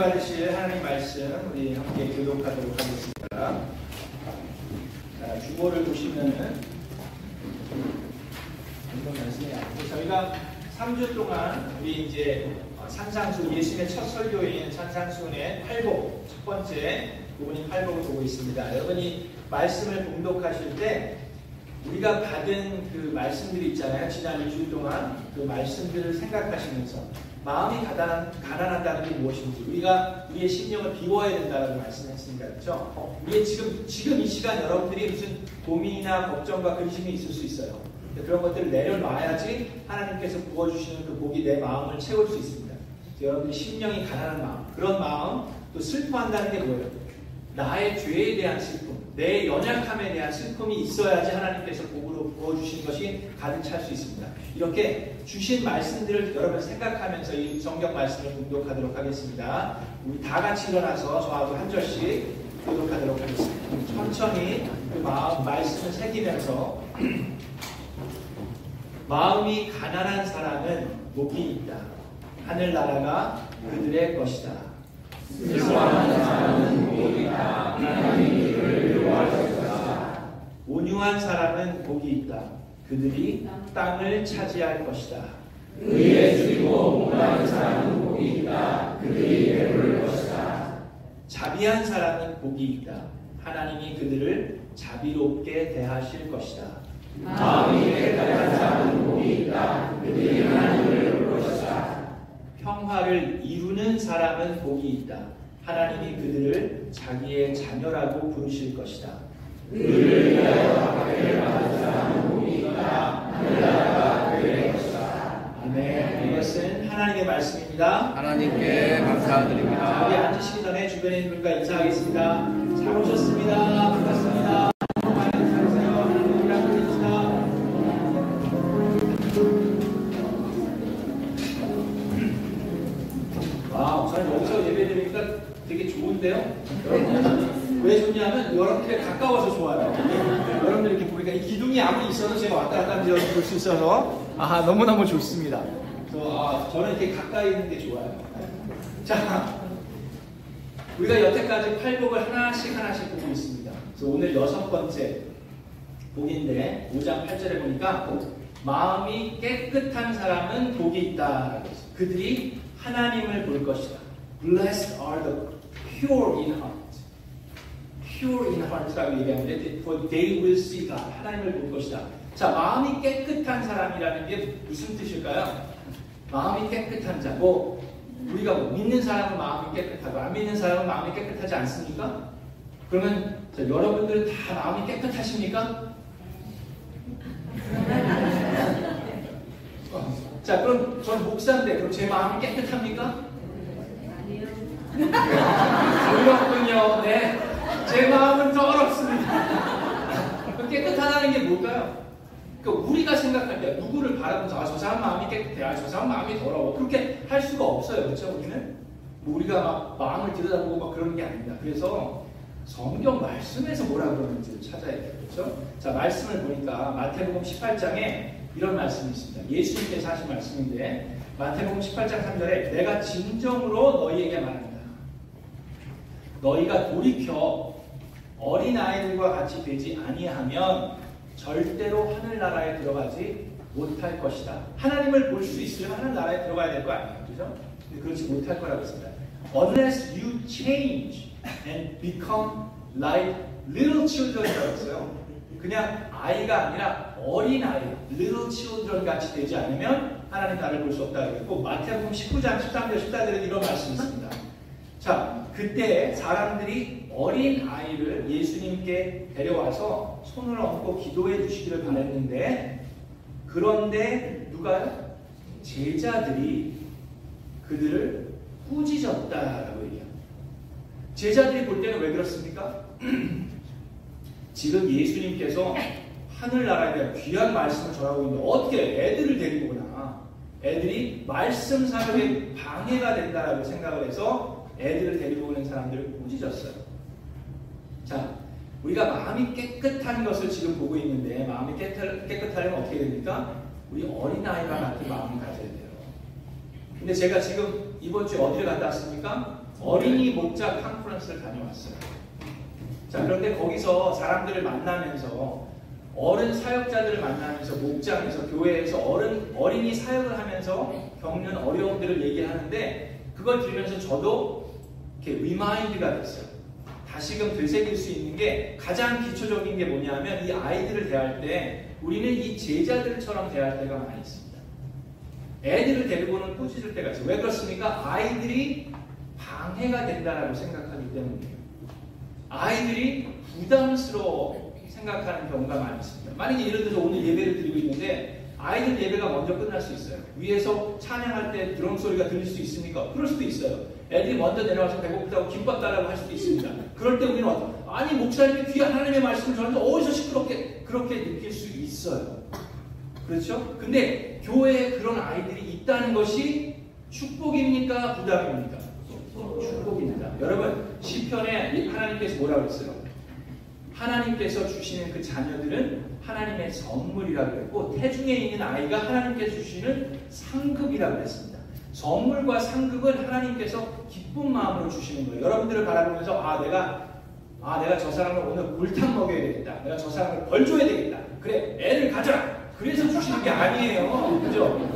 받으실 하나님 말씀 우리 함께 교독하도록 하겠습니다. 자, 주보를 보시면은 이런 말씀이 아니고 저희가 3주 동안 우리 이제 산상수 예수님의 첫 설교인 산상수의 팔복 첫 번째 부분인 팔복을 보고 있습니다. 여러분이 말씀을 봉독하실 때 우리가 받은 그 말씀들이 있잖아요. 지난 2주 동안 그 말씀들을 생각하시면서 마음이 가난, 가난하다는 게 무엇인지 우리가 우리의 심령을 비워야 된다고 말씀했습니다. 그렇죠? 우리의 지금 지금 이 시간 여러분들이 무슨 고민이나 걱정과 근심이 있을 수 있어요. 그런 것들을 내려놔야지 하나님께서 부어주시는 그 복이 내 마음을 채울 수 있습니다. 여러분들이 심령이 가난한 마음, 그런 마음, 또 슬퍼한다는 게 뭐예요? 나의 죄에 대한 슬픔, 내 연약함에 대한 슬픔이 있어야지 하나님께서 복으로 부어주신 것이 가득 찰 수 있습니다. 이렇게 주신 말씀들을 여러분 생각하면서 이 성경 말씀을 공독하도록 하겠습니다. 우리 다 같이 일어나서 저하고 한 절씩 교독하도록 하겠습니다. 천천히 그 마음, 말씀을 새기면서 마음이 가난한 사람은 복이 있다. 하늘나라가 그들의 것이다. 슬퍼하는 사람은 복이 있다. 하나님이 그를 위로하셨다. 온유한 사람은 복이 있다. 그들이 땅을 차지할 것이다. 의에 줄이고 목마른 사람은 복이 있다. 그들이 배부를 것이다. 자비한 사람은 복이 있다. 하나님이 그들을 자비롭게 대하실 것이다. 마음이 깨끗한 사람은 복이 있다. 그들이 하나님을 볼 것이다. 평화를 이루는 사람은 복이 있다. 하나님이 그들을 자기의 자녀라고 부르실 것이다. 이것은 하나님의 말씀입니다. 하나님께 자, 우리 감사드립니다. 앉으시기 전에 주변에 있는 분과 인사하겠습니다. 잘 오셨습니다. 반갑습니다. 있어서 아, 너무너무 좋습니다. 그래서 아, 저는 이렇게 가까이 있는 게 좋아요. 자, 우리가 여태까지 팔복을 하나씩 하나씩 보고 있습니다. 그래서 오늘 여섯 번째 복인데 5장 8절에 보니까 마음이 깨끗한 사람은 복이 있다. 그들이 하나님을 볼 것이다. Blessed are the pure in heart. Pure in heart라고 얘기하는데 for they will see God. 하나님을 볼 것이다. 자, 마음이 깨끗한 사람이라는 게 무슨 뜻일까요? 마음이 깨끗한 자. 뭐 우리가 뭐 믿는 사람은 마음이 깨끗하고 안 믿는 사람은 마음이 깨끗하지 않습니까? 그러면 자, 여러분들은 다 마음이 깨끗하십니까? 어, 자, 그럼 저는 목사인데 그럼 제 마음이 깨끗합니까? 어렵군요. 네, 제 마음은 더럽습니다. 깨끗하다는 게 뭘까요? 그러니까 우리가 생각할 때 누구를 바라보면서 아, 저 사람 마음이 깨끗해, 아, 저 사람 마음이 더러워 그렇게 할 수가 없어요, 그렇죠? 우리는 뭐 우리가 막 마음을 들여다보고 막 그러는 게 아닙니다. 그래서 성경 말씀에서 뭐라 그러는지를 찾아야 돼요, 그렇죠? 자, 말씀을 보니까 마태복음 18장에 이런 말씀이 있습니다. 예수님께서 하신 말씀인데 마태복음 18장 3절에 내가 진정으로 너희에게 말한다. 너희가 돌이켜 어린 아이들과 같이 되지 아니하면 절대로 하늘나라에 들어가지 못할 것이다. 하나님을 볼 수 있으면 하늘나라에 들어가야 될 거 아니에요, 그죠? 그렇지 못할 거라고 했습니다. Unless you change and become like little children이라고 했어요. 그냥 아이가 아니라 어린 아이, little children 같이 되지 않으면 하나님 나를 볼 수 없다 그랬고 마태복음 19장 13절 14절에 이런 말씀이 있습니다. 자, 그때 사람들이 어린 아이를 예수님께 데려와서 손을 얹고 기도해 주시기를 바랬는데 그런데 누가요? 제자들이 그들을 꾸짖었다라고 얘기합니다. 제자들이 볼 때는 왜 그렇습니까? 지금 예수님께서 하늘나라에 대한 귀한 말씀을 전하고 있는데 어떻게 애들을 데리고 오나 애들이 말씀 사역에 방해가 된다라고 생각을 해서 애들을 데리고 오는 사람들을 꾸짖었어요. 자, 우리가 마음이 깨끗한 것을 지금 보고 있는데 마음이 깨끗, 깨끗하려면 어떻게 됩니까? 우리 어린아이가 같은 마음을 가져야 돼요. 근데 제가 지금 이번 주에 어디를 갔다 왔습니까? 어린이 목자 컨퍼런스를 다녀왔어요. 자, 그런데 거기서 사람들을 만나면서 어른 사역자들을 만나면서 목장에서 교회에서 어른 어린이 사역을 하면서 겪는 어려움들을 얘기하는데 그걸 들으면서 저도 이렇게 remind가 됐어요. 다시금 되새길 수 있는 게 가장 기초적인 게 뭐냐면 이 아이들을 대할 때 우리는 이 제자들처럼 대할 때가 많이 있습니다. 애들을 데리고는 꾸짖을 때가 있어요. 왜 그렇습니까? 아이들이 방해가 된다라고 생각하기 때문이에요. 아이들이 부담스러워 생각하는 경우가 많이 있습니다. 만약에 예를 들어서 오늘 예배를 드리고 있는데 아이들 예배가 먼저 끝날 수 있어요. 위에서 찬양할 때 드럼 소리가 들릴 수 있습니까? 그럴 수도 있어요. 애들이 먼저 내려와서 배고프다고 김밥 달라고 할 수도 있습니다. 그럴 때 우리는 어떤 아니 목사님이 귀한 하나님의 말씀을 전하는데 어디서 시끄럽게 그렇게 느낄 수 있어요. 그렇죠? 근데 교회에 그런 아이들이 있다는 것이 축복입니까? 부담입니까? 축복입니다. 여러분 시편에 하나님께서 뭐라고 했어요? 하나님께서 주시는 그 자녀들은 하나님의 선물이라고 했고 태중에 있는 아이가 하나님께서 주시는 상급이라고 했습니다. 선물과 상급은 하나님께서 기쁜 마음으로 주시는 거예요. 여러분들을 바라보면서 아 내가 아 내가 저 사람을 오늘 물탕 먹여야 되겠다. 내가 저 사람을 벌 줘야 되겠다. 그래 애를 가져라. 그래서 주시는 게 아니에요. 그죠?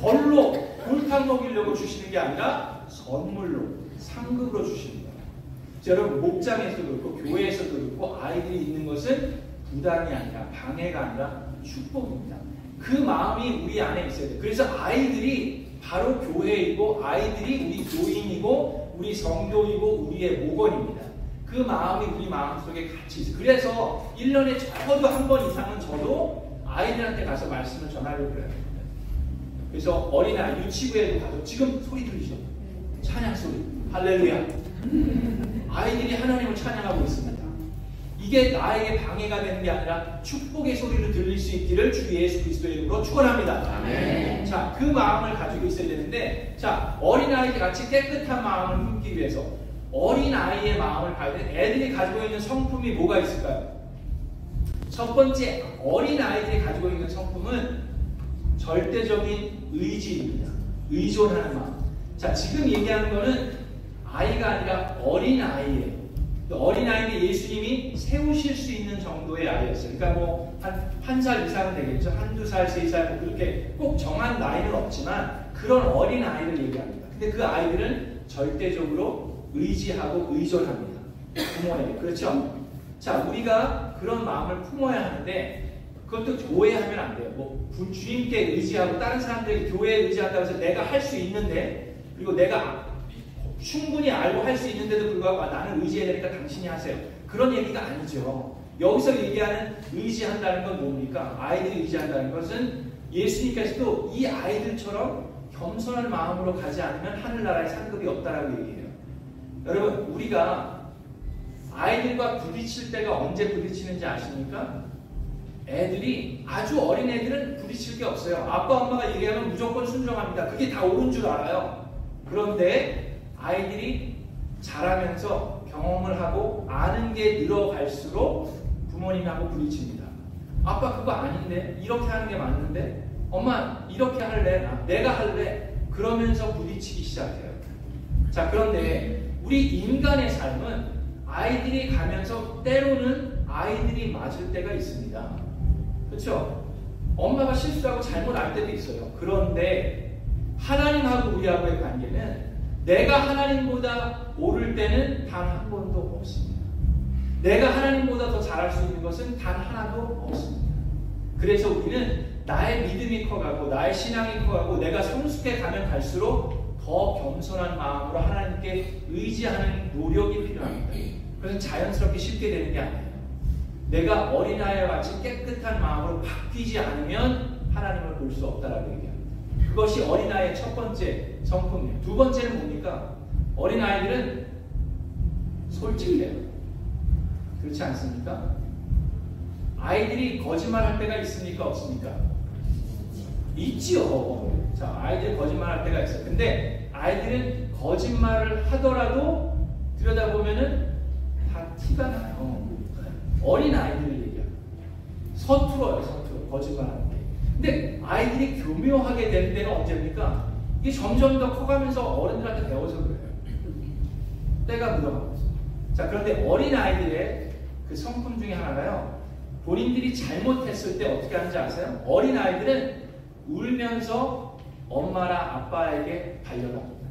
벌로 골탕 먹이려고 주시는 게 아니라 선물로 상급으로 주시는 거예요. 여러분 목장에서도 그렇고 교회에서도 그렇고 아이들이 있는 것은 부담이 아니라 방해가 아니라 축복입니다. 그 마음이 우리 안에 있어야 돼요. 그래서 아이들이 바로 교회이고 아이들이 우리 교인이고 우리 성도이고 우리의 목원입니다. 그 마음이 우리 마음속에 같이 있어요. 그래서 1년에 적어도 한 번 이상은 저도 아이들한테 가서 말씀을 전하려고 그래요. 그래서 어린아이 유치부에도 가서 지금 소리 들리죠? 찬양 소리. 할렐루야. 아이들이 하나님을 찬양하고 있습니다. 이게 나에게 방해가 되는 게 아니라 축복의 소리를 들릴 수 있기를 주 예수 그리스도의 이름으로 축원합니다. 자, 그 마음을 가지고 있어야 되는데, 자, 어린아이들 같이 깨끗한 마음을 품기 위해서 어린아이의 마음을 봐야 돼. 애들이 가지고 있는 성품이 뭐가 있을까요? 첫 번째, 어린아이들이 가지고 있는 성품은 절대적인 의지입니다. 의존하는 마음. 자, 지금 얘기하는 거는 아이가 아니라 어린아이예요. 어린아이는 예수님이 세우실 수 있는 정도의 아이였어요. 그러니까 뭐한한살 이상은 되겠죠. 한두 살, 세 살, 뭐 그렇게 꼭 정한 나이는 없지만 그런 어린아이를 얘기합니다. 근데 그 아이들은 절대적으로 의지하고 의존합니다. 부모에게. 그렇죠? 자, 우리가 그런 마음을 품어야 하는데 그것도 오해하면 안 돼요. 뭐 주님께 의지하고 다른 사람들에게 교회에 의지한다고 해서 내가 할 수 있는데 그리고 내가 충분히 알고 할 수 있는데도 불구하고 아, 나는 의지해야 되니까 당신이 하세요. 그런 얘기가 아니죠. 여기서 얘기하는 의지한다는 건 뭡니까? 아이들이 의지한다는 것은 예수님께서도 이 아이들처럼 겸손한 마음으로 가지 않으면 하늘나라의 상급이 없다라고 얘기해요. 여러분, 우리가 아이들과 부딪힐 때가 언제 부딪히는지 아십니까? 애들이 아주 어린 애들은 부딪힐 게 없어요. 아빠 엄마가 얘기하면 무조건 순종합니다. 그게 다 옳은 줄 알아요. 그런데 아이들이 자라면서 경험을 하고 아는 게 늘어갈수록 부모님하고 부딪힙니다. 아빠 그거 아닌데 이렇게 하는 게 맞는데 엄마 이렇게 할래 아, 내가 할래 그러면서 부딪히기 시작해요. 자 그런데 우리 인간의 삶은 아이들이 가면서 때로는 아이들이 맞을 때가 있습니다. 그렇죠? 엄마가 실수하고 잘못 알 때도 있어요. 그런데 하나님하고 우리하고의 관계는 내가 하나님보다 오를 때는 단 한 번도 없습니다. 내가 하나님보다 더 잘할 수 있는 것은 단 하나도 없습니다. 그래서 우리는 나의 믿음이 커가고 나의 신앙이 커가고 내가 성숙해 가면 갈수록 더 겸손한 마음으로 하나님께 의지하는 노력이 필요합니다. 그래서 자연스럽게 쉽게 되는 게 아니에요. 내가 어린아이와 같이 깨끗한 마음으로 바뀌지 않으면 하나님을 볼 수 없다라고 얘기합니다. 그것이 어린아이의 첫 번째 성품이에요. 두 번째는 뭡니까? 어린 아이들은 솔직해요. 그렇지 않습니까? 아이들이 거짓말할 때가 있습니까? 없습니까? 있지요. 자, 아이들이 거짓말할 때가 있어요. 근데 아이들은 거짓말을 하더라도 들여다보면은 다 티가 나요. 어린 아이들을 얘기해요. 서툴어요, 서툴어. 거짓말하는 게. 근데 아이들이 교묘하게 될 때는 언제입니까? 이게 점점 더 커가면서 어른들한테 배워서 그래요. 때가 묻어가고 있어요. 자, 그런데 어린 아이들의 그 성품 중에 하나가요. 본인들이 잘못했을 때 어떻게 하는지 아세요? 어린 아이들은 울면서 엄마랑 아빠에게 달려갑니다.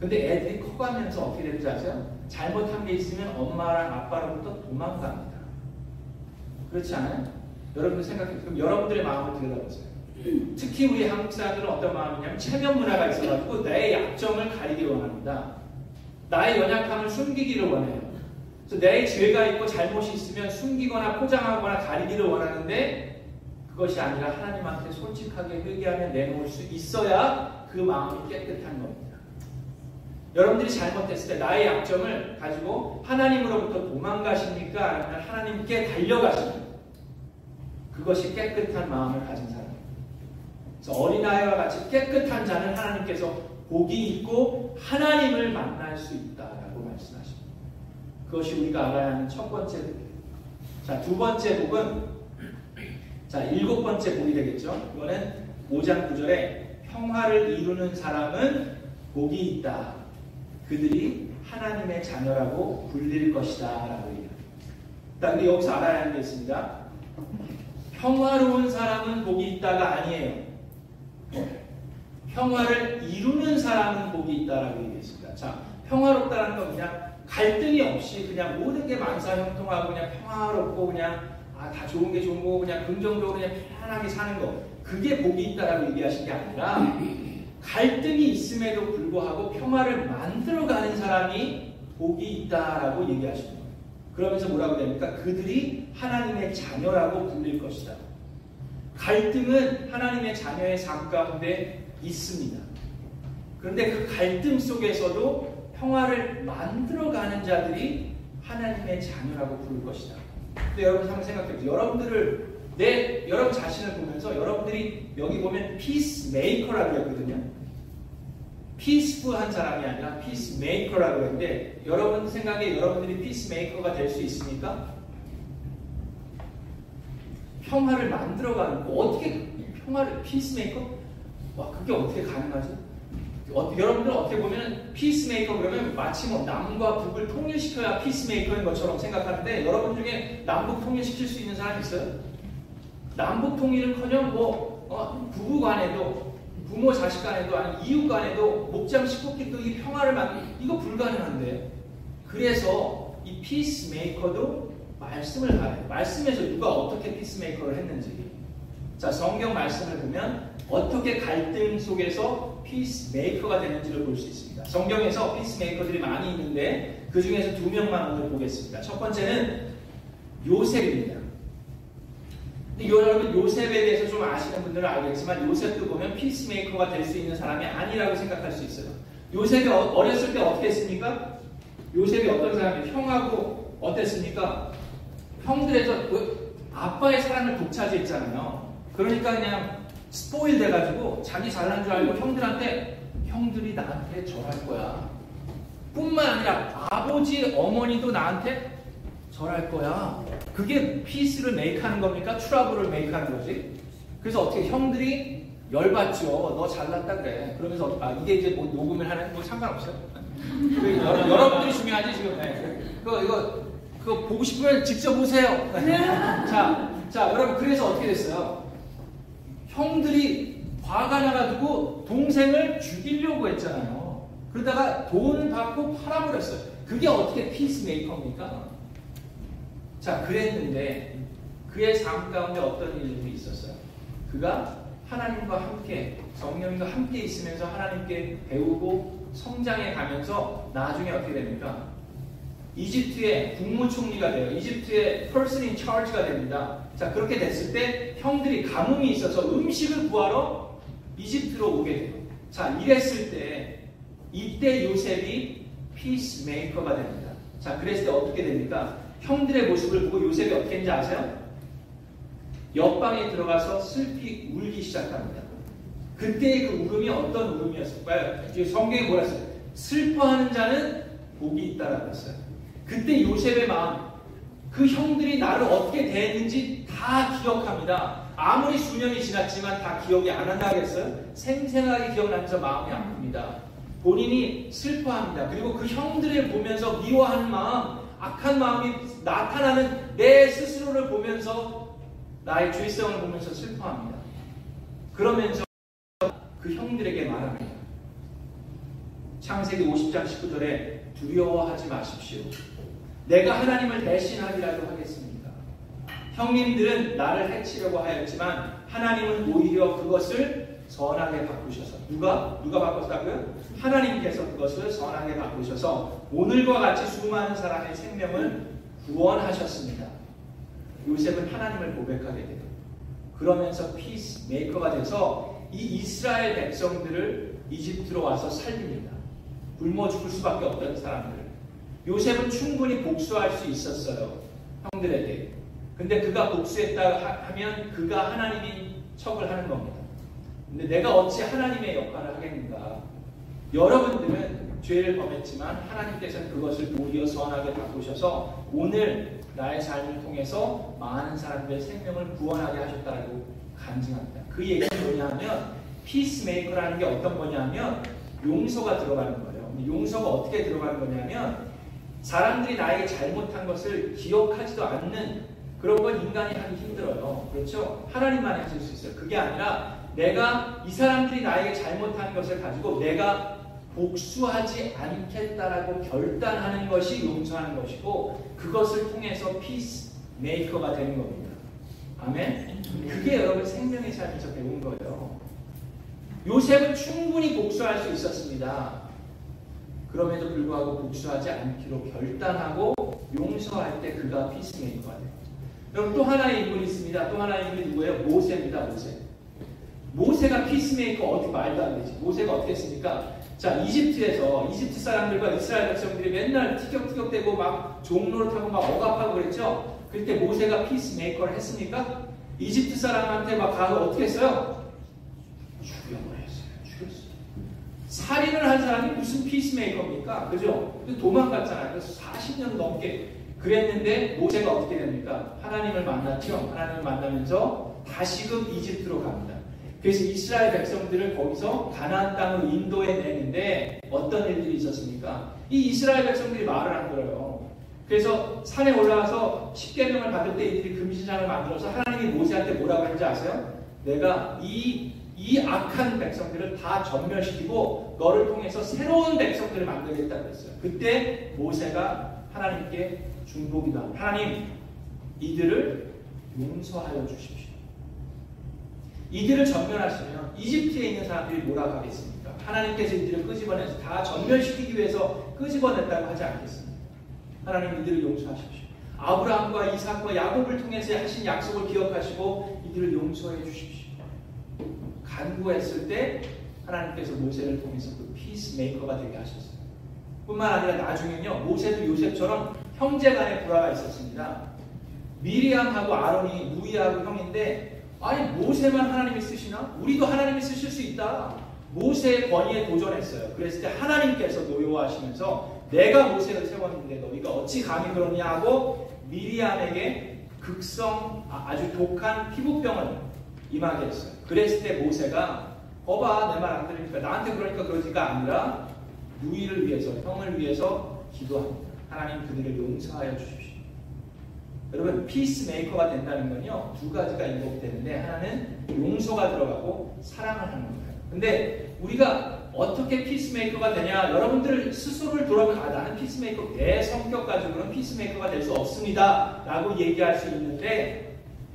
근데 애들이 커가면서 어떻게 되는지 아세요? 잘못한 게 있으면 엄마랑 아빠로부터 도망갑니다. 그렇지 않아요? 여러분 생각해 그럼 여러분들의 마음을 들여다보세요. 특히 우리 한국 사람들은 어떤 마음이냐면 체면 문화가 있어가지고 내 약점을 가리기를 원합니다. 나의 연약함을 숨기기를 원해요. 그래서 내 죄가 있고 잘못이 있으면 숨기거나 포장하거나 가리기를 원하는데 그것이 아니라 하나님한테 솔직하게 회개하며 내놓을 수 있어야 그 마음이 깨끗한 겁니다. 여러분들이 잘못했을 때 나의 약점을 가지고 하나님으로부터 도망가십니까? 아니면 하나님께 달려가십니까? 그것이 깨끗한 마음을 가진 사람. 그래서 어린아이와 같이 깨끗한 자는 하나님께서 복이 있고 하나님을 만날 수 있다라고 말씀하십니다. 그것이 우리가 알아야 하는 첫 번째 복이에요. 자, 두 번째 복은 자, 일곱 번째 복이 되겠죠. 이거는 5장 9절에 평화를 이루는 사람은 복이 있다. 그들이 하나님의 자녀라고 불릴 것이다. 라고 얘기합니다. 근데 여기서 알아야 하는 게 있습니다. 평화로운 사람은 복이 있다가 아니에요. 평화를 이루는 사람은 복이 있다라고 얘기했습니다. 자, 평화롭다는 건 그냥 갈등이 없이 그냥 모든 게 만사 형통하고 그냥 평화롭고 그냥 아, 다 좋은 게 좋은 거고 그냥 긍정적으로 그냥 편안하게 사는 거. 그게 복이 있다라고 얘기하신 게 아니라 갈등이 있음에도 불구하고 평화를 만들어가는 사람이 복이 있다라고 얘기하시는 거예요. 그러면서 뭐라고 됩니까? 그들이 하나님의 자녀라고 불릴 것이다. 갈등은 하나님의 자녀의 삶 가운데 있습니다. 그런데 그 갈등 속에서도 평화를 만들어가는 자들이 하나님의 자녀라고 부를 것이다. 근데 여러분 한번 생각해 보세요. 여러분들을 내 여러분 자신을 보면서 여러분들이 여기 보면 peacemaker라고 했거든요. peaceful한 사람이 아니라 peacemaker라고 했는데 여러분 생각에 여러분들이 peacemaker가 될 수 있습니까? 평화를 만들어가는 거 어떻게 평화를 peacemaker? 와 그게 어떻게 가능하지? 어, 여러분들 어떻게 보면 peacemaker 그러면 마치 뭐 남과 북을 통일시켜야 peacemaker인 것처럼 생각하는데 여러분 중에 남북 통일시킬 수 있는 사람 있어요? 남북 통일은커녕 뭐 어, 부부 간에도 부모 자식 간에도 아니 이웃 간에도 목장 식구끼리도 이 평화를 만들 이거 불가능한데 그래서 이 peacemaker도 말씀으로 가요. 말씀에서 누가 어떻게 peacemaker를 했는지 자 성경 말씀을 보면 어떻게 갈등 속에서 피스메이커가 되는지를 볼 수 있습니다. 성경에서 피스메이커들이 많이 있는데 그 중에서 두 명만 오늘 보겠습니다. 첫 번째는 요셉입니다. 여러분 요셉에 대해서 좀 아시는 분들은 알겠지만 요셉도 보면 피스메이커가 될 수 있는 사람이 아니라고 생각할 수 있어요. 요셉이 어, 어렸을 때 어떻게 했습니까? 요셉이 어떤 사람이 형하고 어땠습니까? 형들에서 그 아빠의 사랑을 독차지했잖아요. 그러니까 그냥 스포일 돼가지고 자기 잘난 줄 알고 형들한테 형들이 나한테 절할 거야. 뿐만 아니라 아버지, 어머니도 나한테 절할 거야. 그게 피스를 메이크하는 겁니까? 트러블을 메이크하는 거지. 그래서 어떻게 형들이 열받죠. 너 잘났다 그래. 그러면서 아 이게 이제 뭐 녹음을 하는 뭐 상관없어요. 그 여러, 분들이 중요하지 지금. 네. 그거 이거 그거 보고 싶으면 직접 보세요. 자, 자 여러분 그래서 어떻게 됐어요? 형들이 화가 나가지고 동생을 죽이려고 했잖아요. 그러다가 돈 받고 팔아버렸어요. 그게 어떻게 피스메이커입니까? 자, 그랬는데 그의 삶 가운데 어떤 일들이 있었어요? 그가 하나님과 함께 성령과 함께 있으면서 하나님께 배우고 성장해 가면서 나중에 어떻게 됩니까? 이집트의 국무총리가 돼요. 이집트의 person in charge가 됩니다. 자, 그렇게 됐을 때 형들이 가뭄이 있어서 음식을 구하러 이집트로 오게 돼요. 자, 이랬을 때 이때 요셉이 피스메이커가 됩니다. 자, 그랬을 때 어떻게 됩니까? 형들의 모습을 보고 요셉이 어떻게 했는지 아세요? 옆방에 들어가서 슬피 울기 시작합니다. 그때의 그 울음이 어떤 울음이었을까요? 성경에 뭐라 했어요? 슬퍼하는 자는 복이 있다라고 했어요. 그때 요셉의 마음, 그 형들이 나를 어떻게 대했는지 다 기억합니다. 아무리 수년이 지났지만 다 기억이 안 난다겠어요? 생생하게 기억나면서 마음이 아픕니다. 본인이 슬퍼합니다. 그리고 그 형들을 보면서 미워하는 마음, 악한 마음이 나타나는 내 스스로를 보면서 나의 죄성을 보면서 슬퍼합니다. 그러면서 그 형들에게 말합니다. 창세기 50장 19절에 두려워하지 마십시오. 내가 하나님을 대신하리라도 하겠습니다. 형님들은 나를 해치려고 하였지만 하나님은 오히려 그것을 선하게 바꾸셔서 누가 누가 바꿨다고요? 하나님께서 그것을 선하게 바꾸셔서 오늘과 같이 수많은 사람의 생명을 구원하셨습니다. 요셉은 하나님을 고백하게 돼요. 그러면서 peacemaker가 돼서 이 이스라엘 백성들을 이집트로 와서 살립니다. 굶어 죽을 수밖에 없던 사람들. 요셉은 충분히 복수할 수 있었어요. 형들에게. 근데 그가 복수했다 하면 그가 하나님인 척을 하는 겁니다. 근데 내가 어찌 하나님의 역할을 하겠는가? 여러분들은 죄를 범했지만 하나님께서는 그것을 도리어 선하게 바꾸셔서 오늘 나의 삶을 통해서 많은 사람들의 생명을 구원하게 하셨다고 간증합니다. 그 얘기는 뭐냐면 peacemaker라는 게 어떤 거냐면 용서가 들어가는 거예요. 용서가 어떻게 들어가는 거냐면 사람들이 나에게 잘못한 것을 기억하지도 않는 그런 건 인간이 하기 힘들어요. 그렇죠? 하나님만 하실 수 있어요. 그게 아니라 내가 이 사람들이 나에게 잘못한 것을 가지고 내가 복수하지 않겠다라고 결단하는 것이 용서하는 것이고 그것을 통해서 peace maker가 되는 겁니다. 아멘? 그게 여러분 생명의 삶에서 배운 거예요. 요셉은 충분히 복수할 수 있었습니다. 그럼에도 불구하고 복수하지 않기로 결단하고 용서할 때 그가 peacemaker가 돼요. 여러분 또 하나의 인물이 있습니다. 또 하나의 인물이 누구예요? 모세입니다. 모세. 모세가 peacemaker 어떻게 말도 안 되지. 모세가 어떻게 했습니까? 자, 이집트에서 이집트 사람들과 이스라엘 백성들이 맨날 티격태격대고 막 종노릇하고 막 억압하고 그랬죠? 그때 모세가 peacemaker를 했습니까? 이집트 사람한테 막 가서 어떻게 했어요? 죽였어요. 살인을 한 사람이 무슨 피스메이커입니까? 그죠? 도망갔잖아요. 그래서 40년 넘게 그랬는데 모세가 어떻게 됩니까? 하나님을 만났죠. 하나님을 만나면서 다시금 이집트로 갑니다. 그래서 이스라엘 백성들을 거기서 가나안 땅으로 인도해 내는데 어떤 일들이 있었습니까? 이 이스라엘 백성들이 말을 안 들어요. 그래서 산에 올라가서 십계명을 받을 때 이들이 금신상을 만들어서 하나님이 모세한테 뭐라고 했는지 아세요? 내가 이, 이 악한 백성들을 다 전멸시키고 너를 통해서 새로운 백성들을 만들겠다고 했어요. 그때 모세가 하나님께 중보기도 하나님 이들을 용서하여 주십시오. 이들을 전멸하시면 이집트에 있는 사람들이 뭐라고 하겠습니까? 하나님께서 이들을 끄집어내서 다 전멸시키기 위해서 끄집어냈다고 하지 않겠습니까? 하나님 이들을 용서하십시오. 아브라함과 이삭과 야곱을 통해서 하신 약속을 기억하시고 이들을 용서해 주십시오. 간구했을 때 하나님께서 모세를 통해서 그 피스메이커가 되게 하셨어요. 뿐만 아니라 나중에는요 모세도 요셉처럼 형제 간의 불화가 있었습니다. 미리암하고 아론이 누이하고 형인데 아니 모세만 하나님이 쓰시나? 우리도 하나님이 쓰실 수 있다. 모세의 권위에 도전했어요. 그랬을 때 하나님께서 노여워하시면서 내가 모세를 세웠는데 너희가 어찌 감히 그러냐 하고 미리암에게 극성 아, 아주 독한 피부병을 임하게 했어요. 그랬을 때 모세가 거봐 내 말 안 들으니까 나한테 그러니까 그러지가 아니라 누이를 위해서 형을 위해서 기도합니다. 하나님 그들을 용서하여 주십시오. 여러분 peacemaker가 된다는 건요 두 가지가 반복되는데 하나는 용서가 들어가고 사랑을 하는 거예요. 근데 우리가 어떻게 peacemaker가 되냐 여러분들 스스로를 돌아보면 아 나는 peacemaker 내 성격 가지고는 peacemaker가 될 수 없습니다 라고 얘기할 수 있는데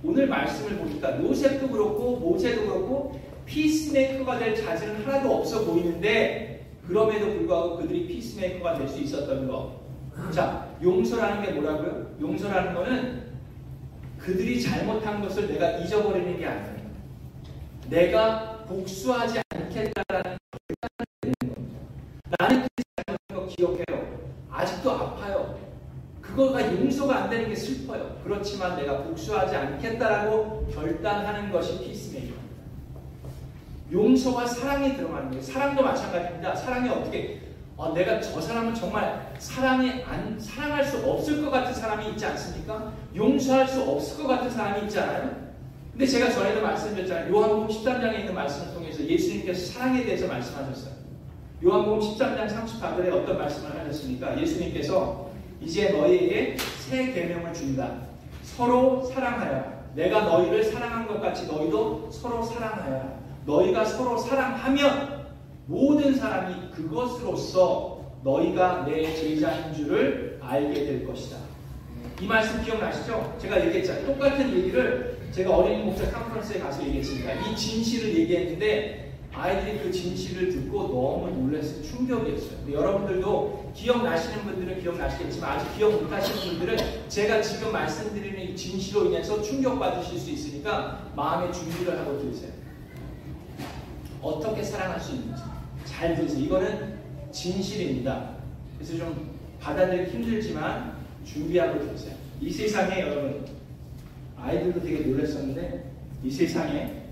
오늘 말씀을 보니까 요셉도 그렇고 모세도 그렇고 피스메이커가 될 자질은 하나도 없어 보이는데 그럼에도 불구하고 그들이 피스메이커가 될 수 있었던 거 자, 용서라는 게 뭐라고요? 용서라는 거는 그들이 잘못한 것을 내가 잊어버리는 게 아니에요. 내가 복수하지 않겠다라는 결단을 내는 겁니다. 나는 그 잘못한 거 기억해요. 아직도 아파요. 그거가 용서가 안 되는 게 슬퍼요. 그렇지만 내가 복수하지 않겠다라고 결단하는 것이 피스메이커입니다. 용서와 사랑이 들어가는 거예요. 사랑도 마찬가지입니다. 사랑이 어떻게 어, 내가 저 사람은 정말 사랑이 안, 사랑할 수 없을 것 같은 사람이 있지 않습니까? 용서할 수 없을 것 같은 사람이 있잖아요. 근데 제가 전에도 말씀드렸잖아요. 요한복음 13장에 있는 말씀을 통해서 예수님께서 사랑에 대해서 말씀하셨어요. 요한복음 13장 34절에 어떤 말씀을 하셨습니까? 예수님께서 이제 너희에게 새 계명을 준다. 서로 사랑하여 내가 너희를 사랑한 것 같이 너희도 서로 사랑하여 너희가 서로 사랑하면 모든 사람이 그것으로서 너희가 내 제자인 줄을 알게 될 것이다. 이 말씀 기억나시죠? 제가 얘기했잖아요. 똑같은 얘기를 제가 어린이 목사 컨퍼런스에 가서 얘기했습니다. 이 진실을 얘기했는데 아이들이 그 진실을 듣고 너무 놀랐어요. 충격이었어요. 근데 여러분들도 기억나시는 분들은 기억나시겠지만 아직 기억 못하시는 분들은 제가 지금 말씀드리는 이 진실로 인해서 충격받으실 수 있으니까 마음의 준비를 하고 들으세요. 어떻게 사랑할 수 있는지 잘 들으세요. 이거는 진실입니다. 그래서 좀 받아들이기 힘들지만 준비하고 들으세요. 이 세상에 여러분 아이들도 되게 놀랐었는데 이 세상에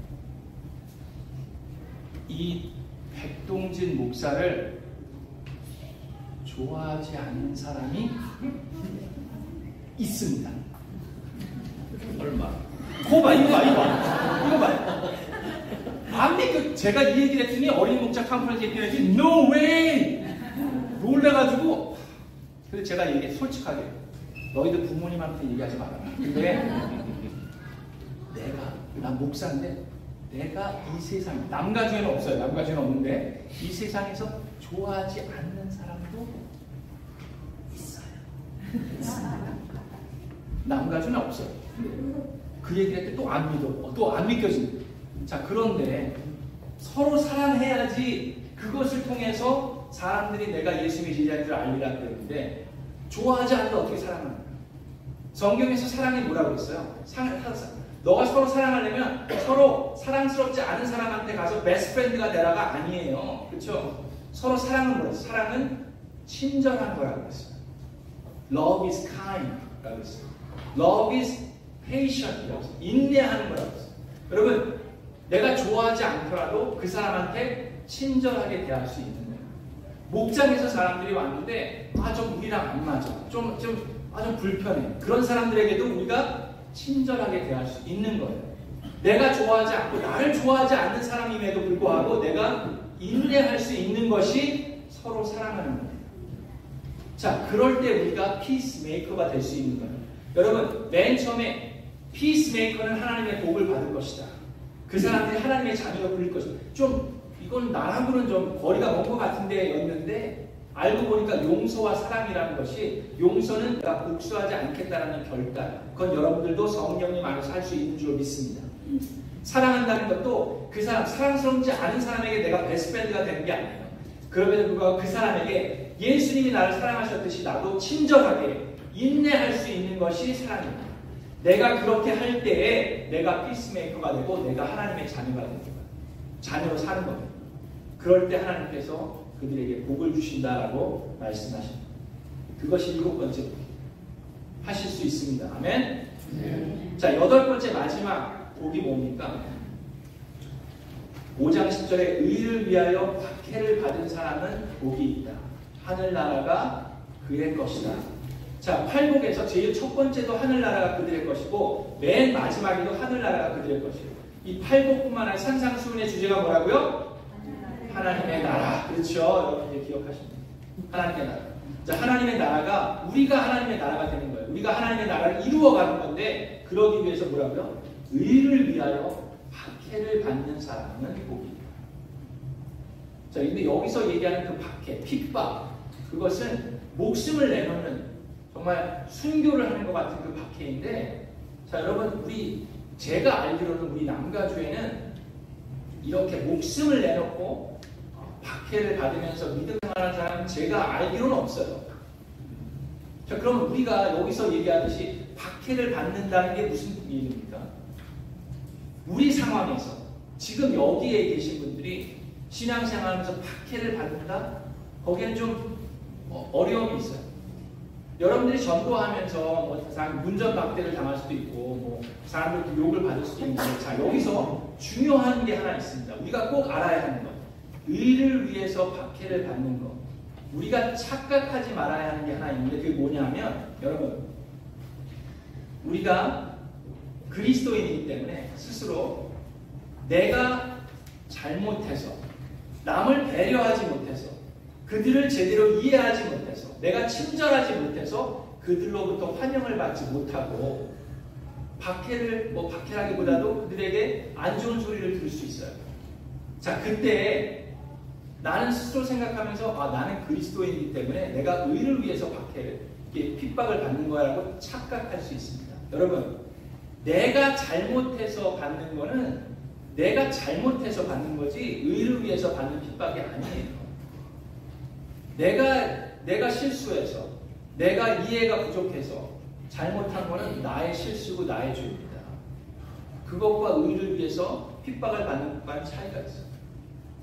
이 백동진 목사를 좋아하지 않는 사람이 있습니다. 얼마? 거봐 이거 봐 이거 봐 이거 봐. 안 믿겨. 제가 이 얘기를 했더니 어린 목자 컨퍼런스 얘기했더니 No way! 놀래가지고 그래서 제가 얘기 솔직하게 너희들 부모님한테 얘기하지 마라. 근데 내가 나 목사인데 내가 이 세상 남가 중에는 없어요. 남가 중에는 없는데 이 세상에서 좋아하지 않는 사람도 있어요. 남가 중에 없어요. 그 얘기를 할 때 또 안 믿어. 또 안 믿겨지는. 자, 그런데 서로 사랑해야지 그것을 통해서 사람들이 내가 예수님의 제자인 줄 알리라 그랬는데 좋아하지 않는데 어떻게 사랑하는 거야? 성경에서 사랑이 뭐라고? 사랑, 사랑. 너가 서로 사랑하려면 서로 사랑스럽지 않은 사람한테 가서 best friend가 되라가 아니에요. 그렇죠? 서로 사랑은 뭐예요? 사랑은 친절한 거라고 그랬어요. Love is kind 라고 했어요. Love is patient 이라고 했어요. 인내하는 거라고 했어요. 여러분, 내가 좋아하지 않더라도 그 사람한테 친절하게 대할 수 있는 거예요. 목장에서 사람들이 왔는데 아 좀 우리랑 안 맞아. 좀좀아좀 불편해. 그런 사람들에게도 우리가 친절하게 대할 수 있는 거예요. 내가 좋아하지 않고 나를 좋아하지 않는 사람임에도 불구하고 내가 인내할 수 있는 것이 서로 사랑하는 거예요. 자, 그럴 때 우리가 피스메이커가 될 수 있는 거예요. 여러분, 맨 처음에 피스메이커는 하나님의 복을 받을 것이다. 그 사람들이 하나님의 자녀가 부릴 것이다. 좀 이건 나랑은 좀 거리가 먼 것 같은데 였는데 알고 보니까 용서와 사랑이라는 것이 용서는 내가 복수하지 않겠다라는 결단. 그건 여러분들도 성령님 안에서 할 수 있는 줄 믿습니다. 사랑한다는 것도 그 사람 사랑스럽지 않은 사람에게 내가 베스트프렌드가 되는 게 아니에요. 그럼에도 불구하고 그 사람에게 예수님이 나를 사랑하셨듯이 나도 친절하게 인내할 수 있는 것이 사랑입니다. 내가 그렇게 할 때에 내가 피스메이커가 되고 내가 하나님의 자녀가 되는 거예요. 자녀로 사는 겁니다. 그럴 때 하나님께서 그들에게 복을 주신다라고 말씀하십니다. 그것이 일곱 번째 하실 수 있습니다. 아멘. 네. 자 여덟 번째 마지막 복이 뭡니까? 5장 10절에 의를 위하여 박해를 받은 사람은 복이 있다. 하늘나라가 그의 것이다. 자, 팔복에서 제일 첫 번째도 하늘나라가 그들의 것이고 맨 마지막에도 하늘나라가 그들의 것이고 이 팔복뿐만 아니라 산상수훈의 주제가 뭐라고요? 하나님의 나라. 그렇죠? 여러분 이제 기억하십니다. 하나님의 나라. 자, 하나님의 나라가 우리가 하나님의 나라가 되는 거예요. 우리가 하나님의 나라를 이루어가는 건데 그러기 위해서 뭐라고요? 의를 위하여 박해를 받는 사람은 복이다. 자, 근데 여기서 얘기하는 그 박해, 핍박, 그것은 목숨을 내놓는 정말 순교를 하는 것 같은 그 박해인데, 자, 여러분, 우리, 제가 알기로는 우리 남가주에는 이렇게 목숨을 내놓고 박해를 받으면서 믿음 생활하는 사람은 제가 알기로는 없어요. 자, 그러면 우리가 여기서 얘기하듯이 박해를 받는다는 게 무슨 얘기입니까? 우리 상황에서 지금 여기에 계신 분들이 신앙생활하면서 박해를 받는다? 거기에는 좀 어, 어려움이 있어요. 여러분들이 전도하면서 뭐 문전박대를 당할 수도 있고 뭐 사람들 욕을 받을 수도 있는데 자 여기서 중요한 게 하나 있습니다. 우리가 꼭 알아야 하는 것. 의를 위해서 박해를 받는 것. 우리가 착각하지 말아야 하는 게 하나 있는데 그게 뭐냐면 여러분 우리가 그리스도인이기 때문에 스스로 내가 잘못해서 남을 배려하지 못해서 그들을 제대로 이해하지 못해서 내가 친절하지 못해서 그들로부터 환영을 받지 못하고 박해를 뭐 박해라기보다도 그들에게 안 좋은 소리를 들을 수 있어요. 자 그때 나는 스스로 생각하면서 아 나는 그리스도인이기 때문에 내가 의를 위해서 박해를 핍박을 받는 거라고 착각할 수 있습니다. 여러분 내가 잘못해서 받는 거는 내가 잘못해서 받는 거지 의를 위해서 받는 핍박이 아니에요. 내가 내가 실수해서 내가 이해가 부족해서 잘못한 거는 나의 실수고 나의 죄입니다. 그것과 의를 위해서 핍박을 받는 것과는 차이가 있어요.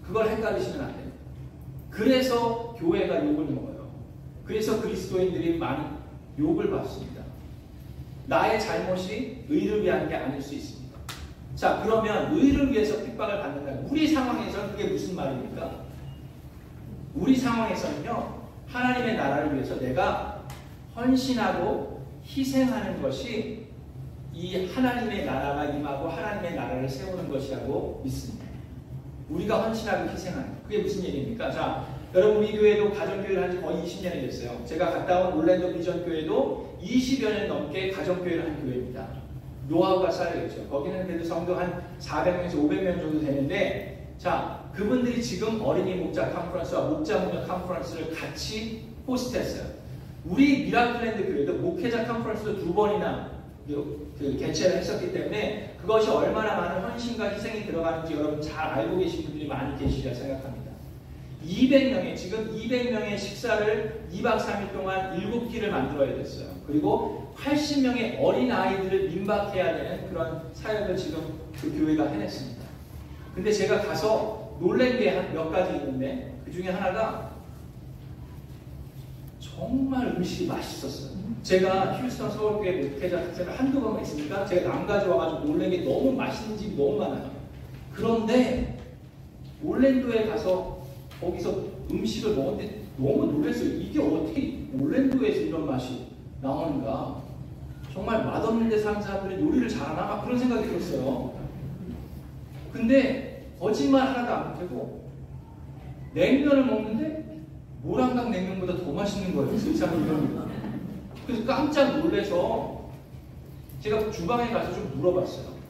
그걸 헷갈리시면 안 돼요. 그래서 교회가 욕을 먹어요. 그래서 그리스도인들이 많이 욕을 받습니다. 나의 잘못이 의를 위한 게 아닐 수 있습니다. 자, 그러면 의를 위해서 핍박을 받는다. 우리 상황에서는 그게 무슨 말입니까? 우리 상황에서는요, 하나님의 나라를 위해서 내가 헌신하고 희생하는 것이 이 하나님의 나라가 임하고 하나님의 나라를 세우는 것이라고 믿습니다. 우리가 헌신하고 희생하는 그게 무슨 얘기입니까? 자, 여러분 우리 교회도 가정교회를 한 지 거의 20년이 됐어요. 제가 갔다 온 올랜도 비전교회도 20여 년 넘게 가정교회를 한 교회입니다. 노하우가 쌓여있죠. 거기는 그래도 성도 한 400명에서 500명 정도 되는데 자, 그분들이 지금 어린이 목자 컨퍼런스와 목자 문역 컨퍼런스를 같이 호스트했어요. 우리 미라클랜드 교회도 목회자 컨퍼런스도 두 번이나 그, 그 개최를 했었기 때문에 그것이 얼마나 많은 헌신과 희생이 들어가는지 여러분 잘 알고 계신 분들이 많이 계시리라 생각합니다. 200명의 지금 200명의 식사를 2박 3일 동안 7끼를 만들어야 됐어요. 그리고 80명의 어린 아이들을 민박해야 되는 그런 사역을 지금 그 교회가 해냈습니다. 근데 제가 가서 놀란 게 몇 가지 있는데 그 중에 하나가 정말 음식이 맛있었어요. 제가 휴스턴 서울교회 목회자 특세를 한두 번 했으니까 제가 남가지 와가지고 놀란 게 너무 맛있는 집이 너무 많아요. 그런데 올랜도에 가서 거기서 음식을 먹었는데 너무 놀랐어요. 이게 어떻게 올랜도에서 이런 맛이 나오는가? 정말 맛없는 데 사는 사람들이 요리를 잘하나? 막 그런 생각이 들었어요. 근데 거짓말 하나도 안 되고 냉면을 먹는데 모란강 냉면보다 더 맛있는 거예요. 세상에 이런 그래서 깜짝 놀래서 제가 주방에 가서 좀 물어봤어요.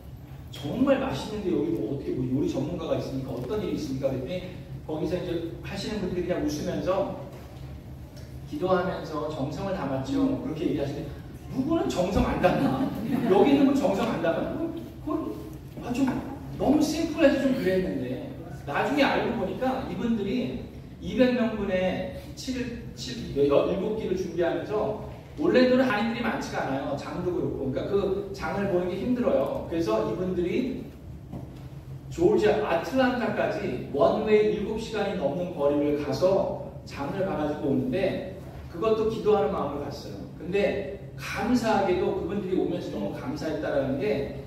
정말 맛있는데 여기 뭐 어떻게 뭐 요리 전문가가 있습니까? 어떤 일이 있습니까? 그랬더니 거기서 이제 하시는 분들이 그냥 웃으면서 기도하면서 정성을 담았죠. 그렇게 얘기하시는데 누구는 정성 안 담아? 여기 있는 분 정성 안 담아? 그건 아주 너무 심플해서 좀 그랬는데 나중에 알고 보니까 이분들이 200명분의 7, 7, 7끼를 준비하면서 올랜도는 한인들이 많지가 않아요. 장도 그렇고. 그러니까 그 장을 보는 게 힘들어요. 그래서 이분들이 조지아 아틀란타까지 원웨이 7시간이 넘는 거리를 가서 장을 봐가지고 오는데 그것도 기도하는 마음으로 갔어요. 근데 감사하게도 그분들이 오면서 너무 감사했다라는 게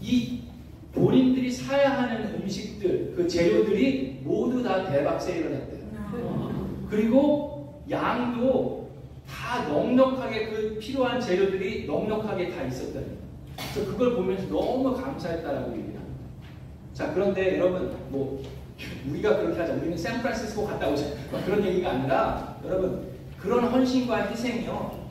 이 본인들이 사야 하는 음식들, 그 재료들이 모두 다 대박 세일을 했대요. 그리고 양도 다 넉넉하게 그 필요한 재료들이 넉넉하게 다 있었다니. 그래서 그걸 보면서 너무 감사했다라고 얘기합니다. 자, 그런데 여러분, 뭐, 우리가 그렇게 하자. 우리는 샌프란시스코 갔다 오자. 그런 얘기가 아니라, 여러분, 그런 헌신과 희생이요.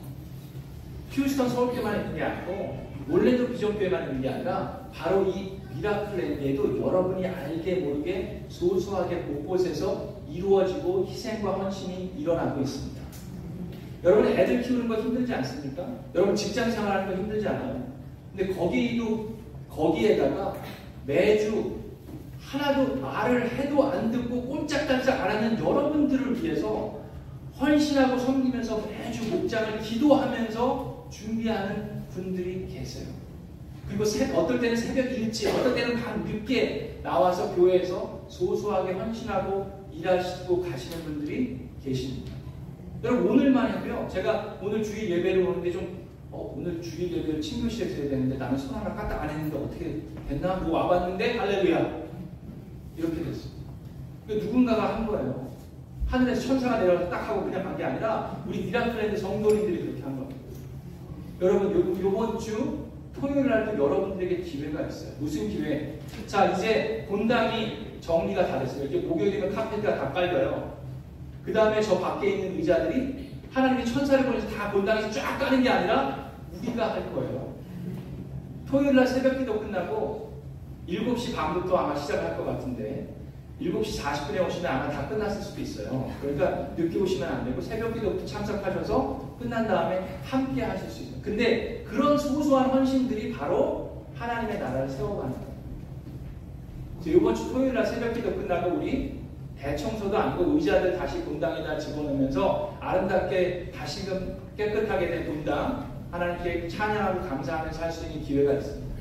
휴스턴 서울교회만 있는 게 아니고, 올랜도 비전교회만 있는 게 아니라, 바로 이 미라클랜드에도 여러분이 알게 모르게 소소하게 곳곳에서 이루어지고 희생과 헌신이 일어나고 있습니다. 여러분 애들 키우는 거 힘들지 않습니까? 여러분 직장 생활하는 거 힘들지 않아요? 근데 거기도 거기에다가 매주 하나도 말을 해도 안 듣고 꼼짝달싹 안 하는 여러분들을 위해서 헌신하고 섬기면서 매주 목장을 기도하면서 준비하는 분들이 계세요. 그리고 새, 어떨 때는 새벽 일찍, 어떨 때는 밤 늦게 나와서 교회에서 소소하게 헌신하고 일하시고 가시는 분들이 계십니다. 여러분 오늘만 해도요. 제가 오늘 주일 예배를 오는데 좀 어, 오늘 주일 예배를 친교실에서 해야 되는데 나는 손 하나 까딱 안 했는데 어떻게 됐나? 뭐 와봤는데 할렐루야 이렇게 됐어. 누군가가 한 거예요. 하늘에서 천사가 내려와서 딱 하고 그냥 간 게 아니라 우리 미라클랜드 성도님들이 그렇게 한 겁니다. 여러분 요, 요번 주 토요일 날도 여러분들에게 기회가 있어요. 무슨 기회? 자 이제 본당이 정리가 다 됐어요. 이렇게 목요일이면 카페트가 다 깔려요. 그 다음에 저 밖에 있는 의자들이 하나님이 천사를 보내서 다 본당에서 쫙 까는 게 아니라 우리가 할 거예요. 토요일 날 새벽 기도 끝나고 7시 반부터 아마 시작할 것 같은데 7시 40분에 오시면 아마 다 끝났을 수도 있어요. 그러니까 늦게 오시면 안 되고 새벽 기도부터 참석하셔서 끝난 다음에 함께 하실 수 있어요. 근데 그런 소소한 헌신들이 바로 하나님의 나라를 세워가는 거예요. 이번 주 토요일 날 새벽 기도 끝나고 우리 대청소도 아니고 의자들 다시 본당에다 집어넣으면서 아름답게 다시금 깨끗하게 된 본당 하나님께 찬양하고 감사하면서 할 수 있는 기회가 있습니다.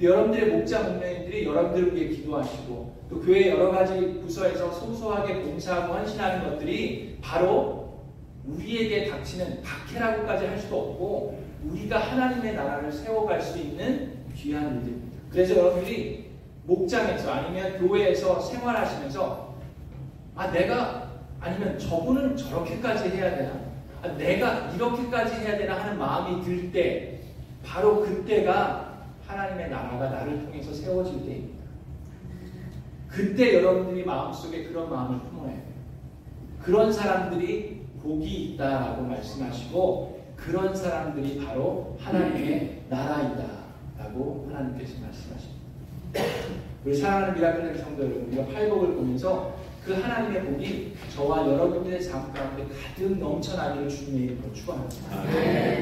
여러분들의 목자 목매인들이 여러분들을 위해 기도하시고 또 교회 여러 가지 부서에서 소소하게 봉사하고 헌신하는 것들이 바로 우리에게 닥치는 박해라고까지 할 수도 없고 우리가 하나님의 나라를 세워갈 수 있는 귀한 일들입니다. 그래서 여러분들이 목장에서 아니면 교회에서 생활하시면서 아 내가 아니면 저분은 저렇게까지 해야 되나 아, 내가 이렇게까지 해야 되나 하는 마음이 들 때 바로 그때가 하나님의 나라가 나를 통해서 세워질 때입니다. 그때 여러분들이 마음속에 그런 마음을 품어야 돼요. 그런 사람들이 복이 있다라고 말씀하시고 그런 사람들이 바로 하나님의 나라이다라고 하나님께서 말씀하십니다. 우리 사랑하는 미라클 성도 여러분, 우리가 팔복을 보면서 그 하나님의 복이 저와 여러분들의 삶 가운데 가득 넘쳐나기를 주님의 이름으로 축원합니다.